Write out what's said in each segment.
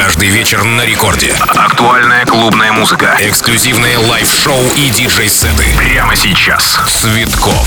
Каждый вечер на рекорде. Актуальная клубная музыка. Эксклюзивные лайв-шоу и диджей-сеты. Прямо сейчас. Цветков.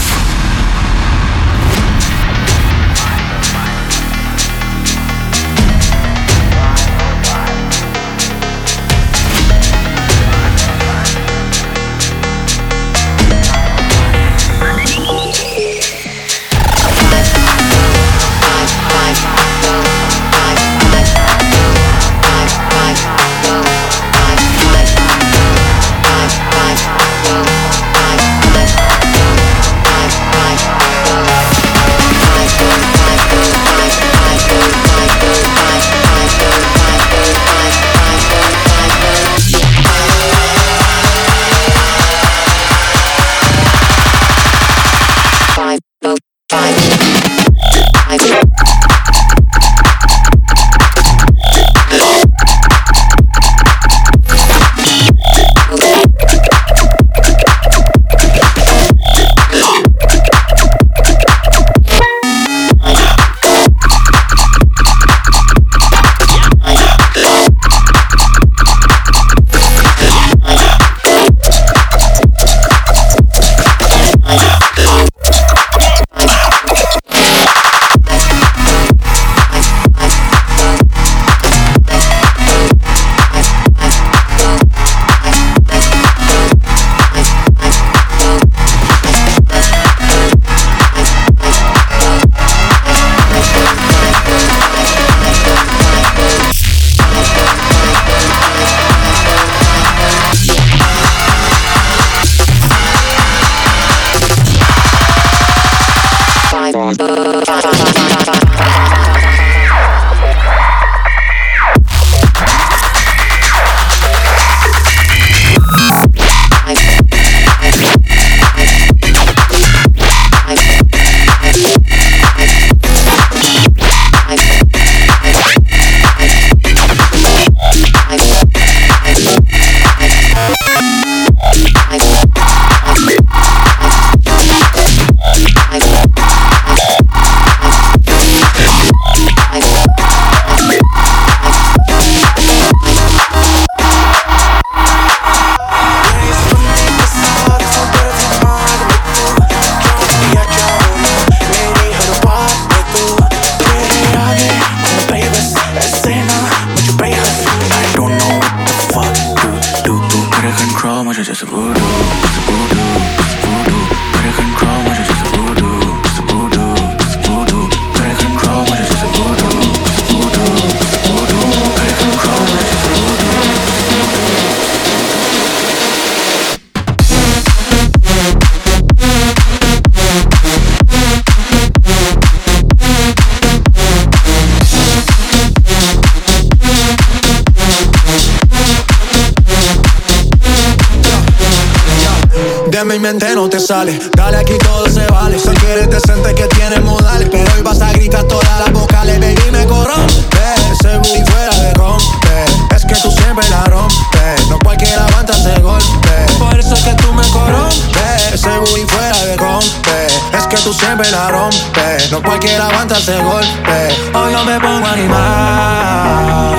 Dale aquí todo se vale. Si quieres decente que tiene modales. Pero hoy vas a gritar todas las vocales. Baby, me corrompe. Ese booty fuera de rompe. Es que tú siempre la rompes. No cualquiera aguanta ese golpe. Por eso es que tú me corrompes. Ese booty fuera de rompe. Es que tú siempre la rompes. No cualquiera aguanta ese golpe. Hoy yo me pongo a animar.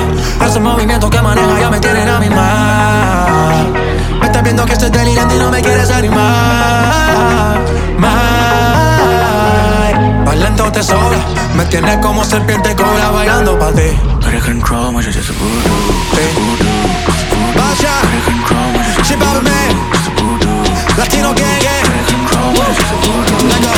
Ese movimiento que maneja ya me tienen a mi mal estás viendo que estoy delirando y no me quieres animar. Te sobra. Me tienes como serpiente cobra bailando pa' ti. control, my just a voodoo. Vaya. She me. Latino gang, yeah. Let go.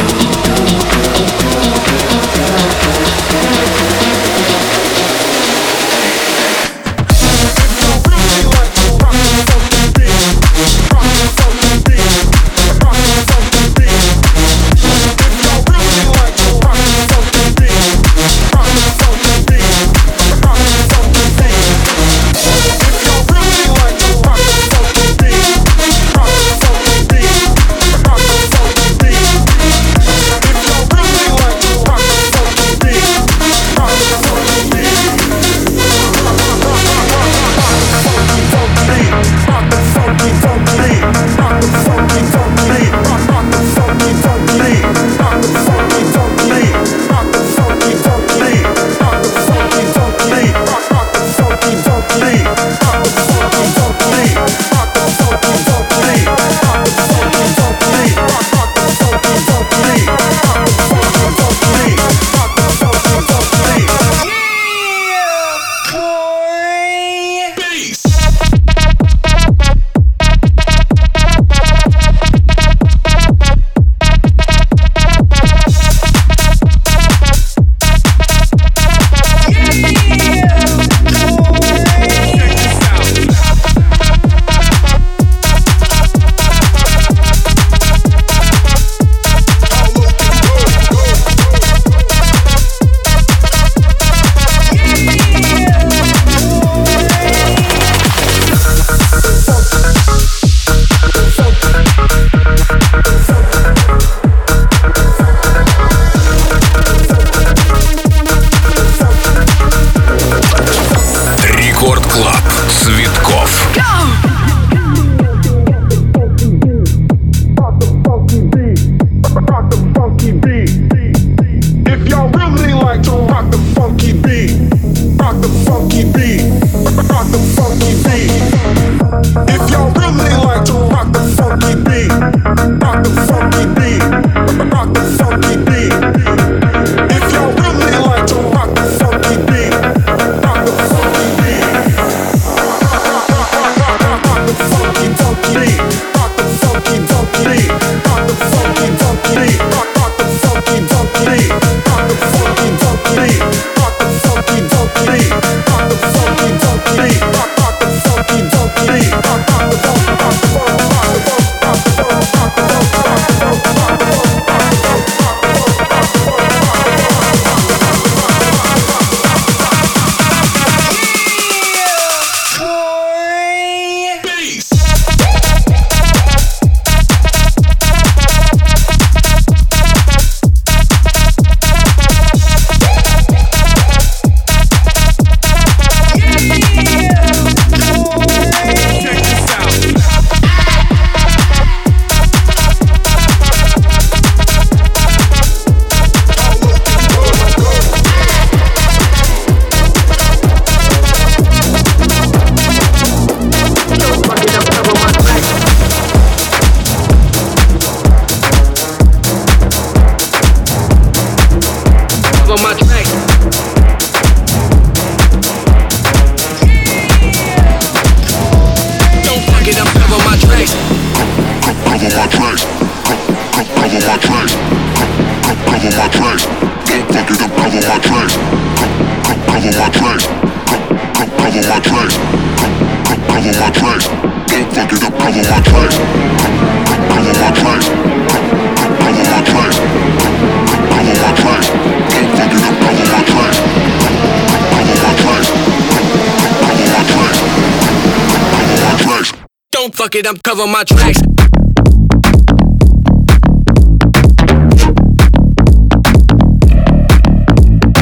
it. I'm covering my tracks.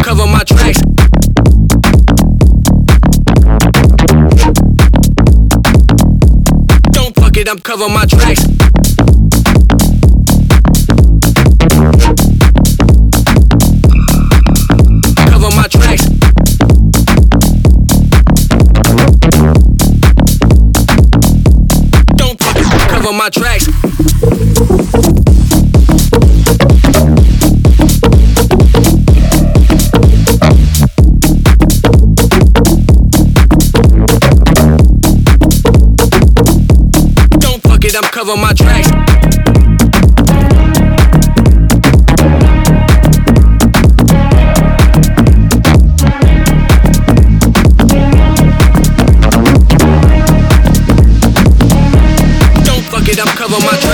Cover my tracks. Don't fuck it my tracks. cover my tracks. Don't fuck it up, cover my tracks.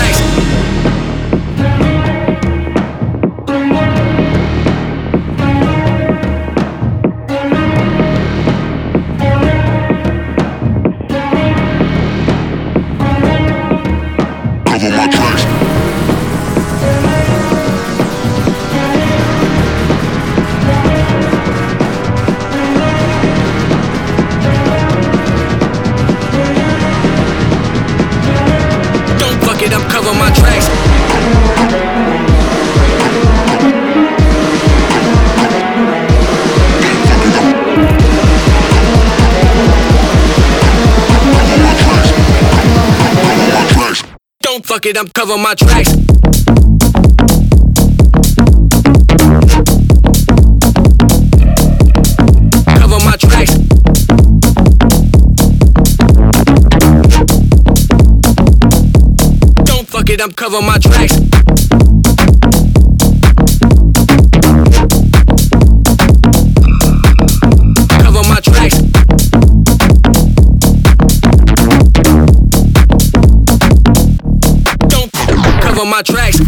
I'm covering my tracks. Cover my tracks. Don't fuck it, I'm covering my tracks. on my tracks.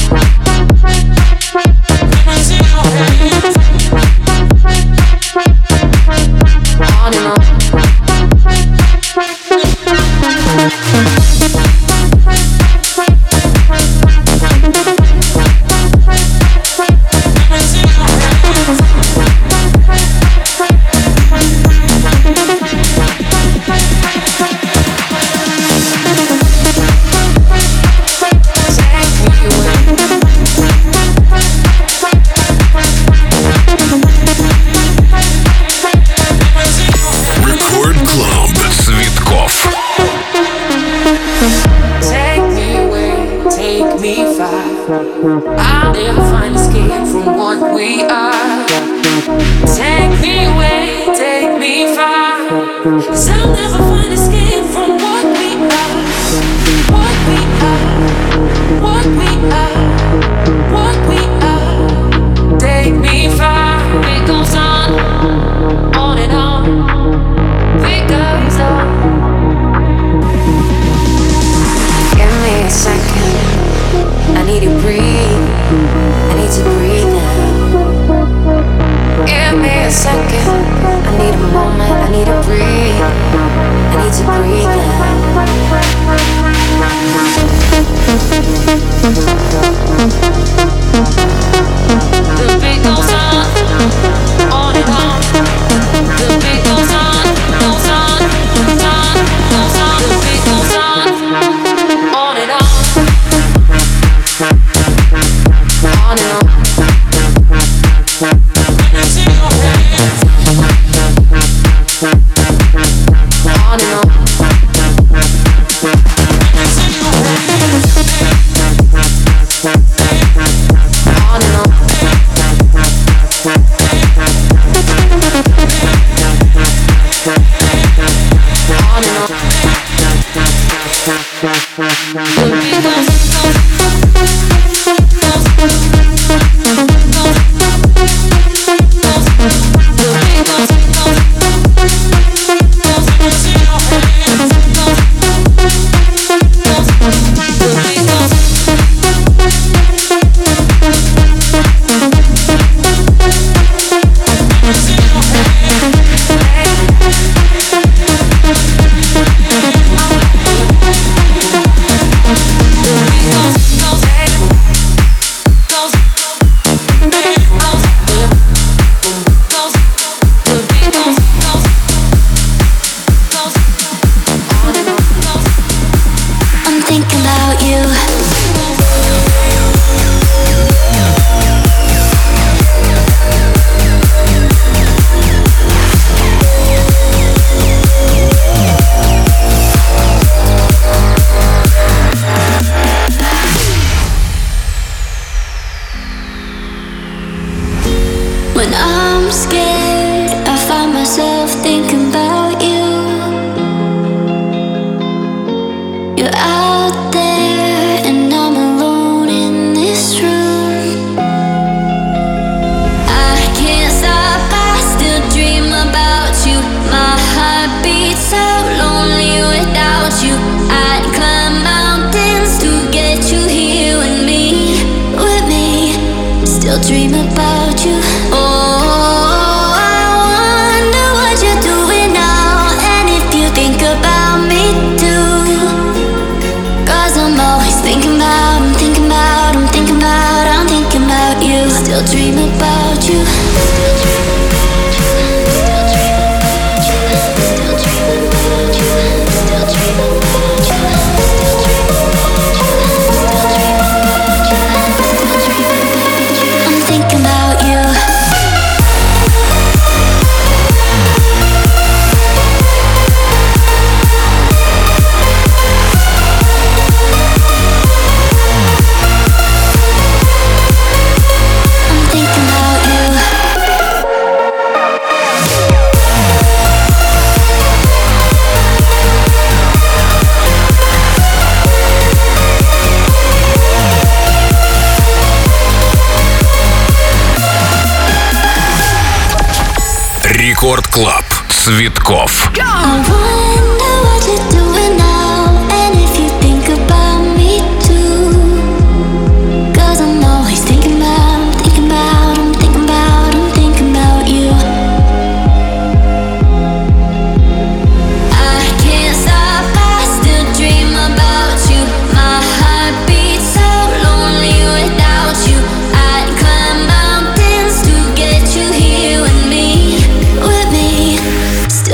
Цветков. Go!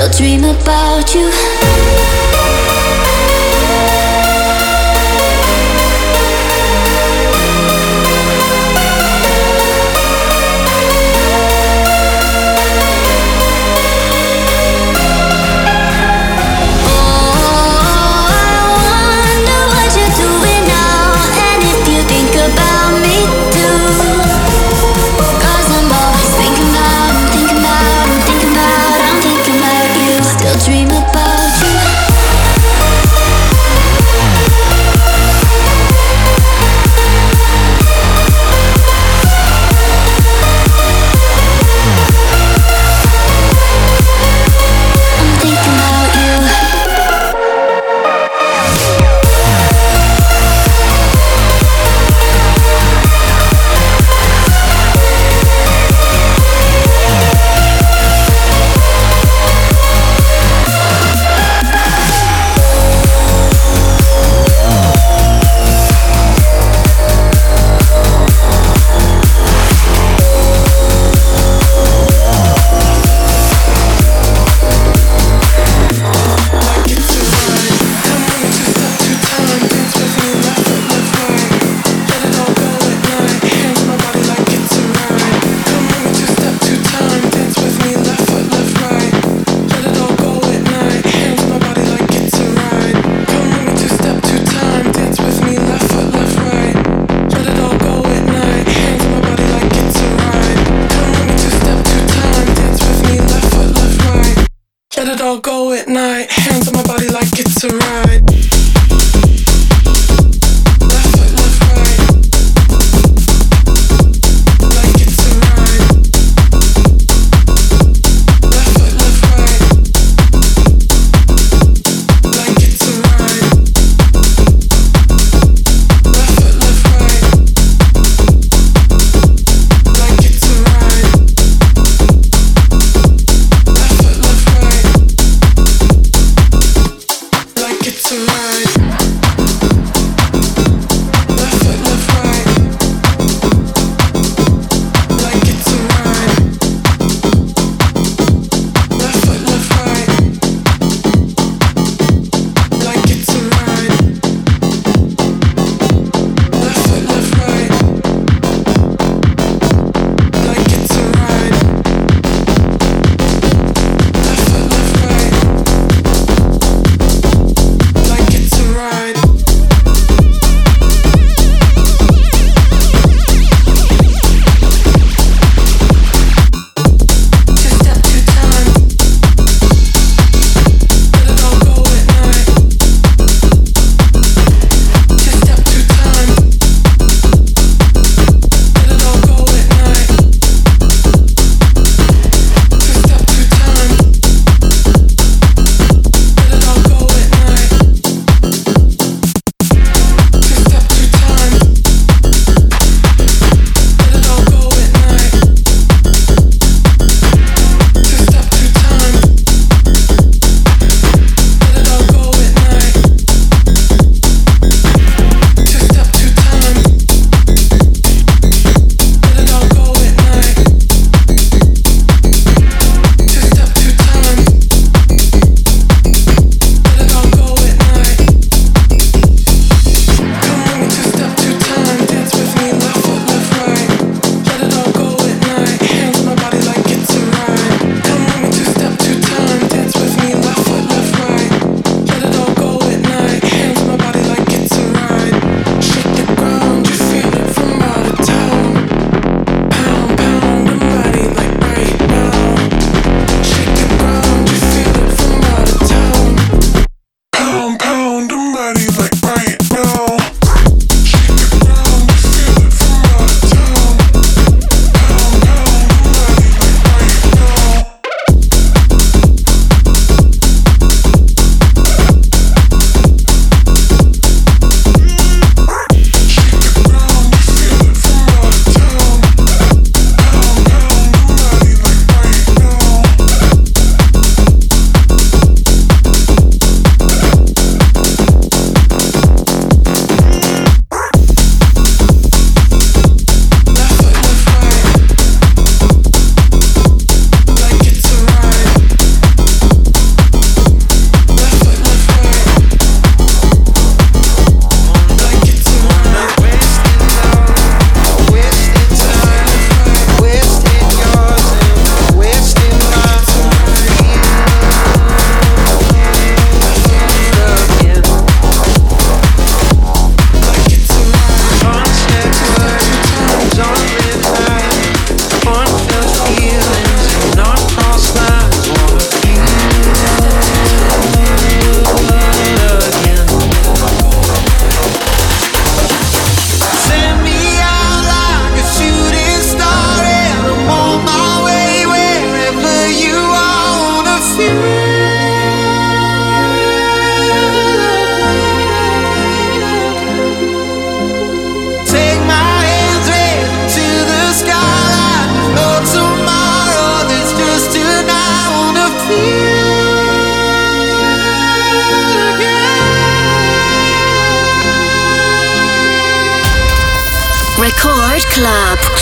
Tonight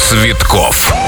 Цветков.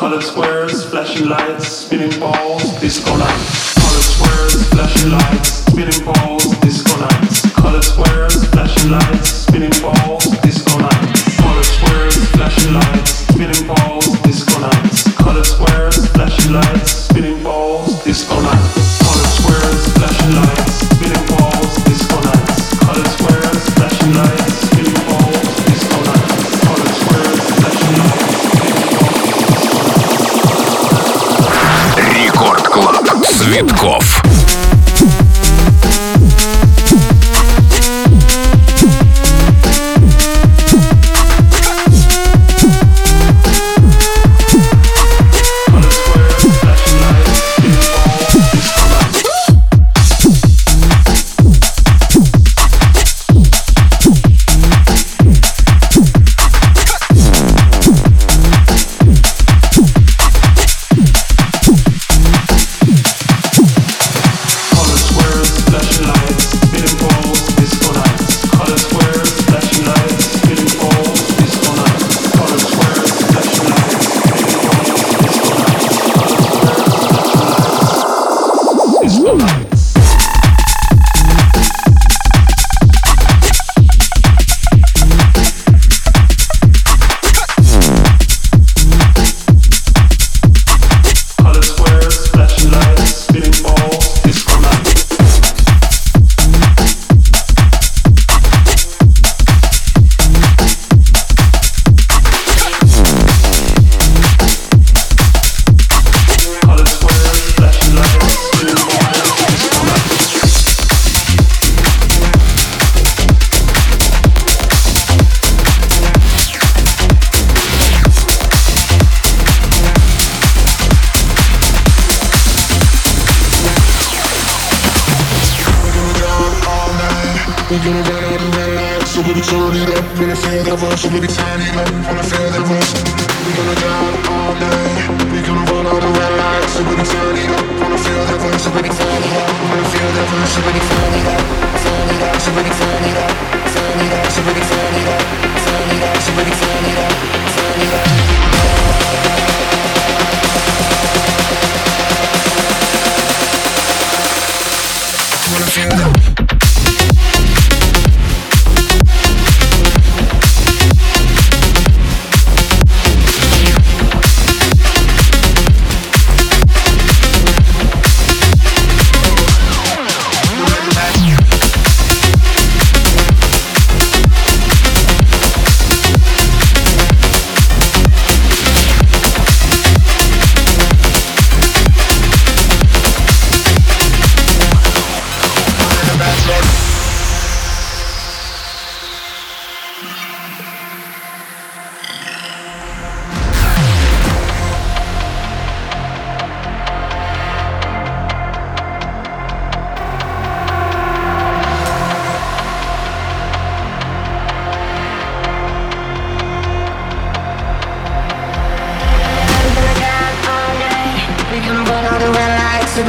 Colored squares, flashing lights, spinning balls, disco lights. Colored squares, flashing lights.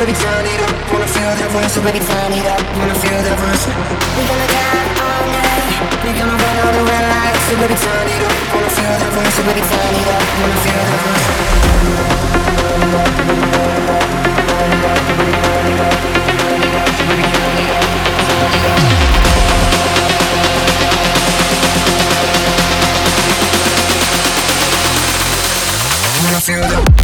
baby turn it up. Wanna feel that voice, so baby turn it up. Wanna feel that voice We gonna drive all night. We gonna run all the red lights, so baby turn it up. Wanna feel that voice, so baby turn it up. Wanna feel that voice Feel that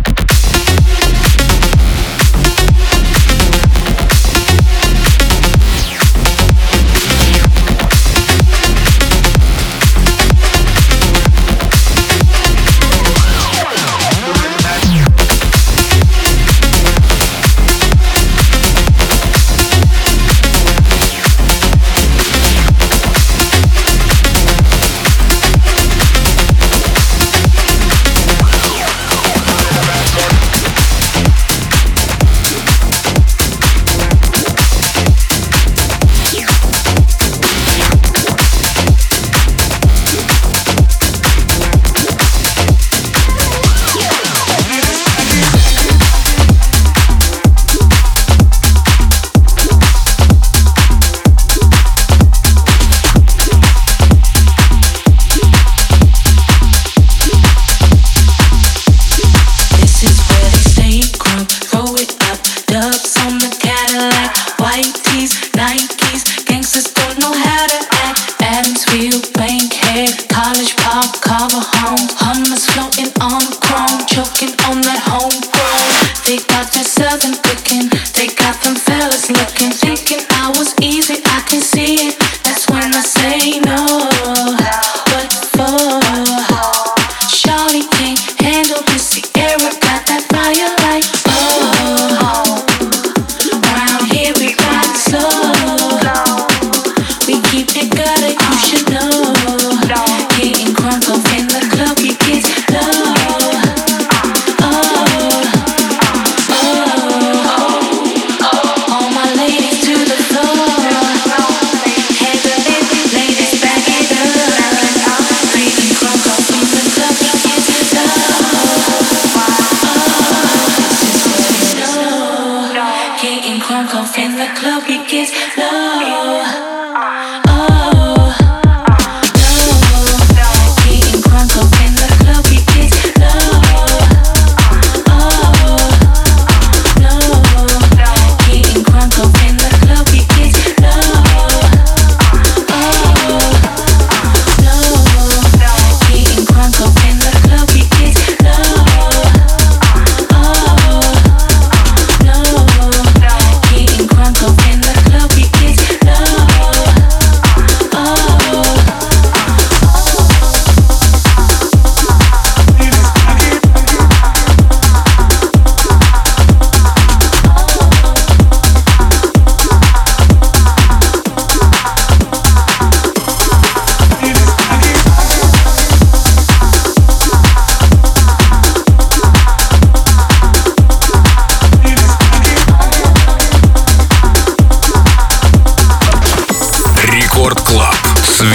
Southern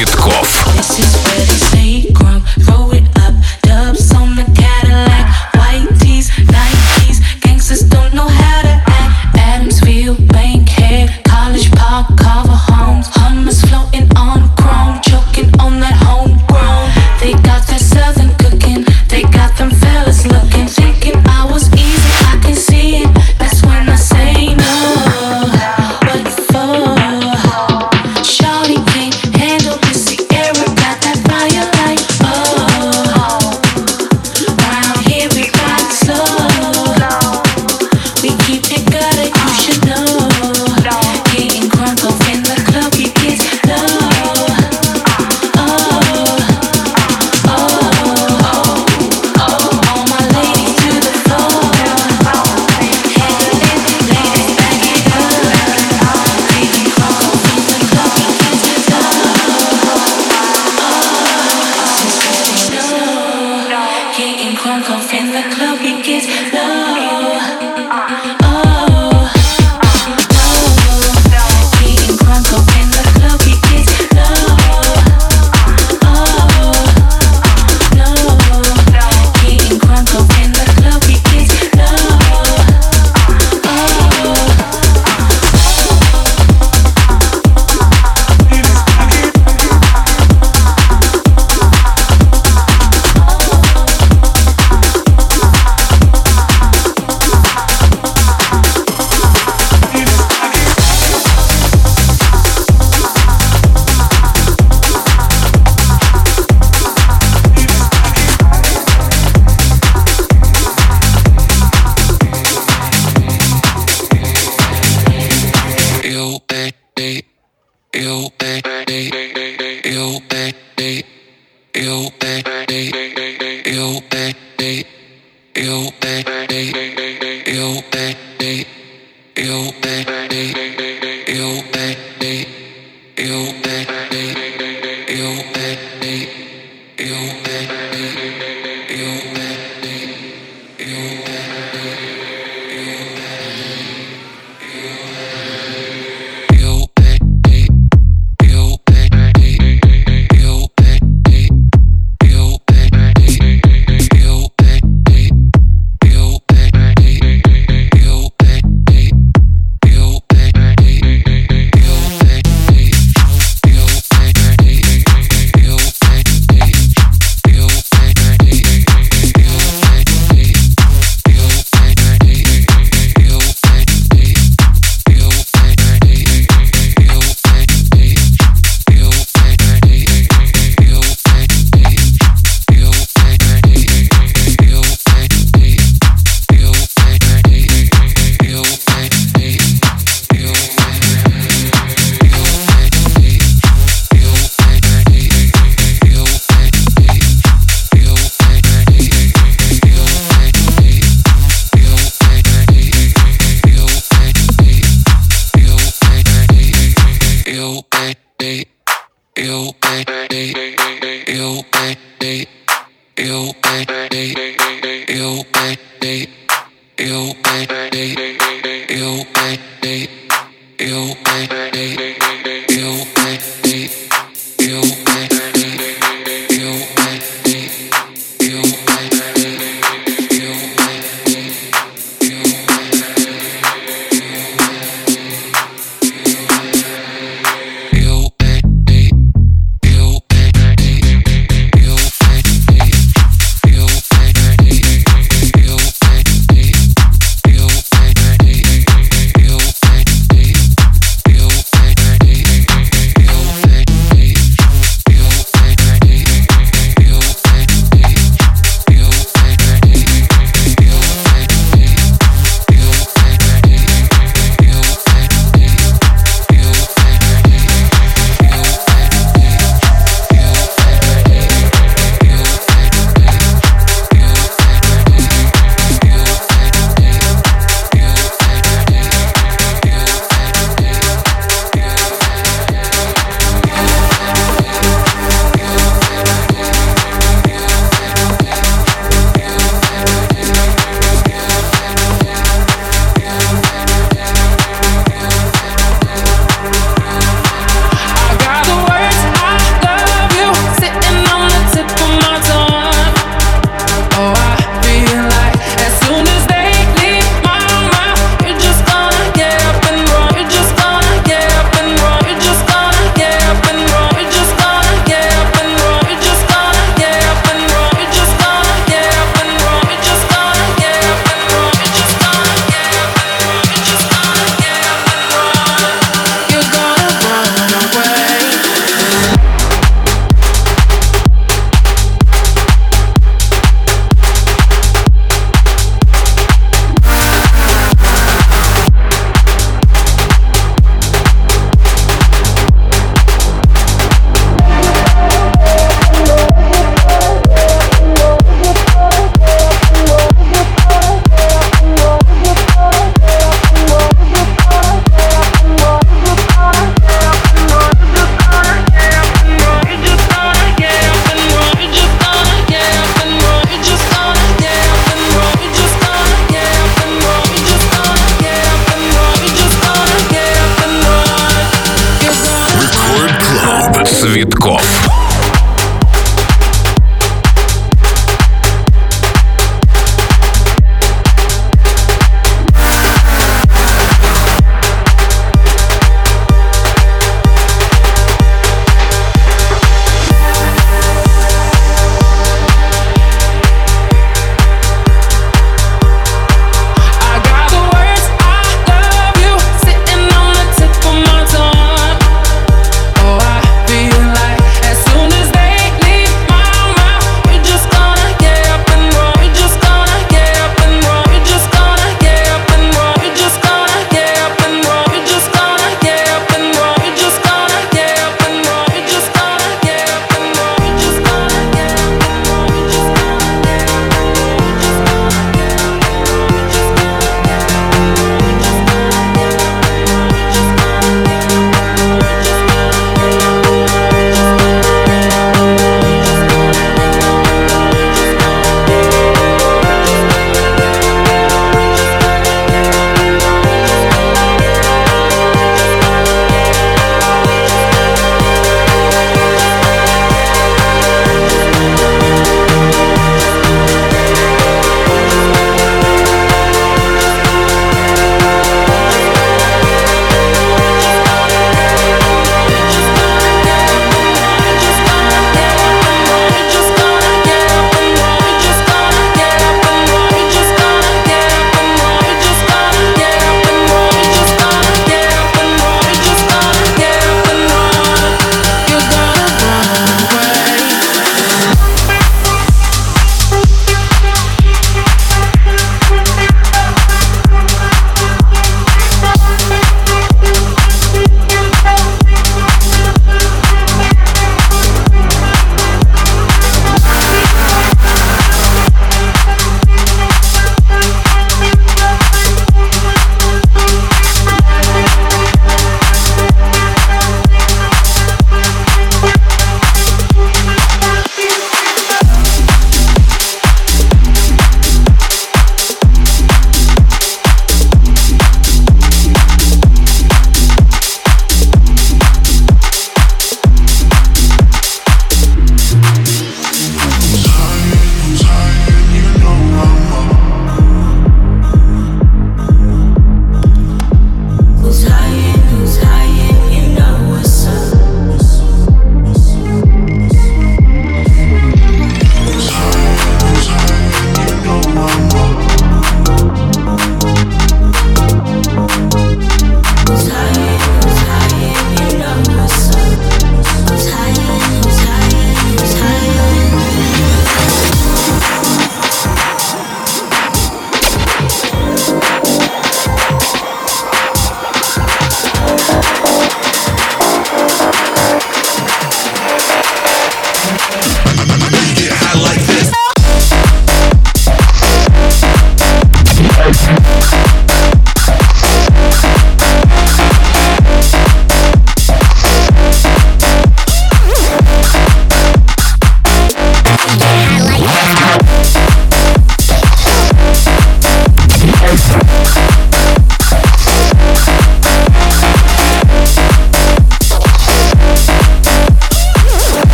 Цветков. This is feel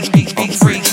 freak, freak, freak.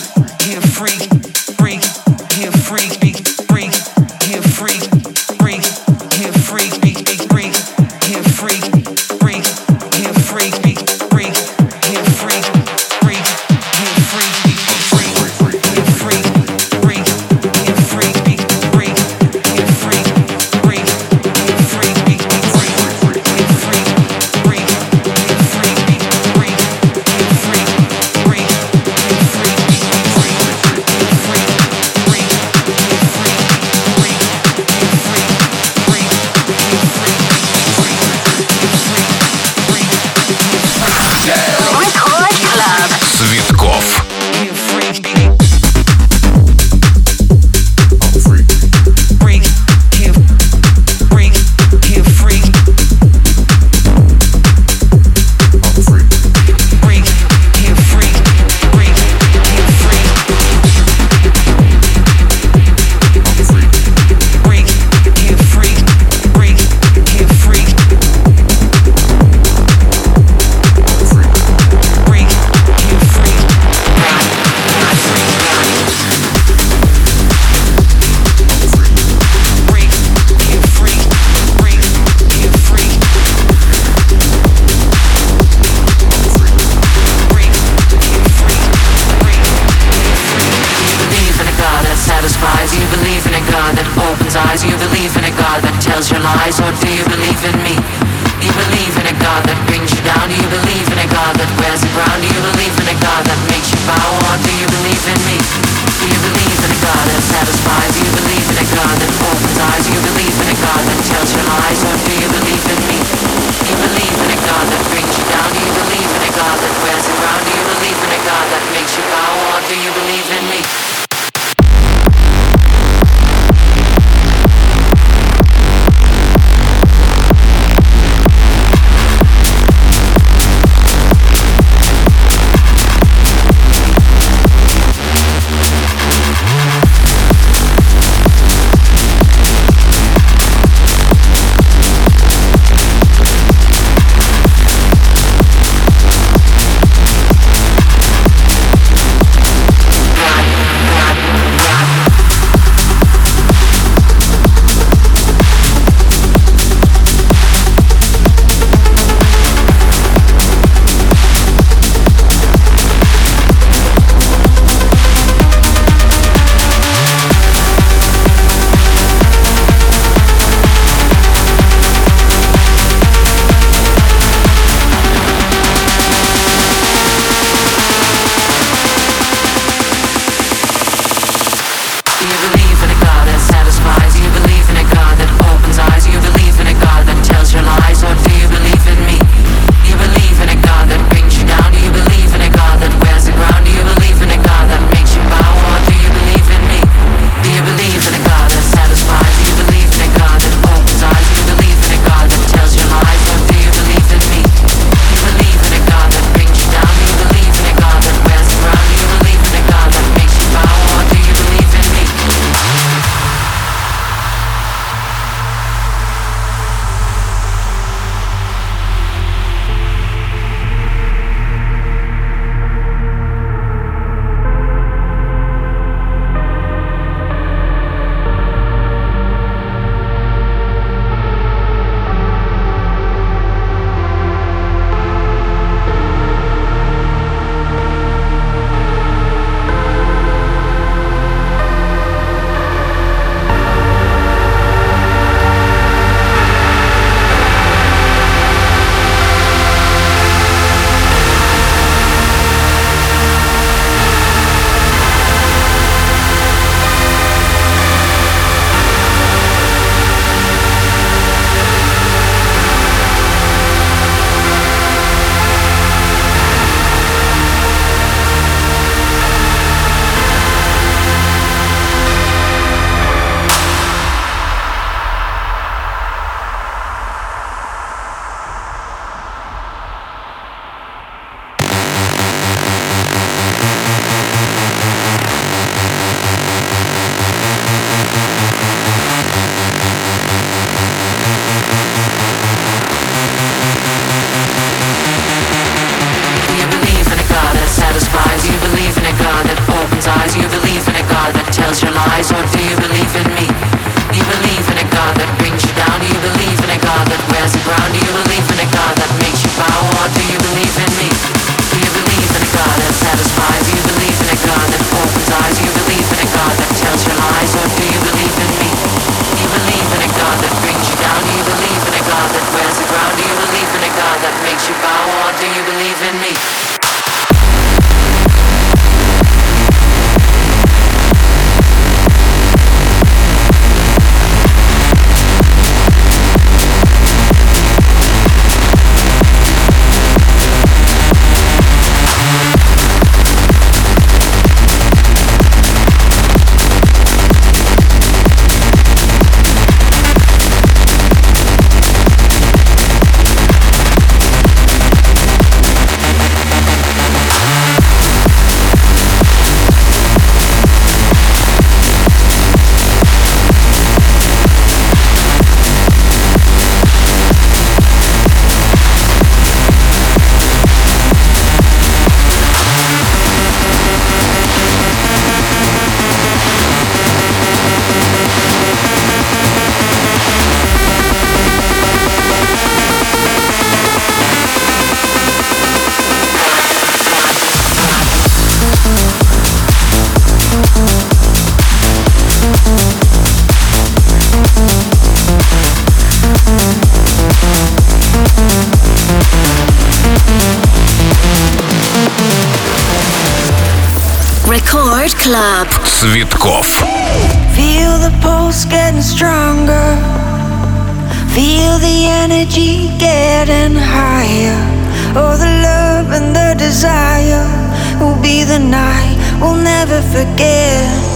Цветков. Feel the pulse getting stronger. Feel the energy getting higher. Oh, the love and the desire will be the night we'll never forget.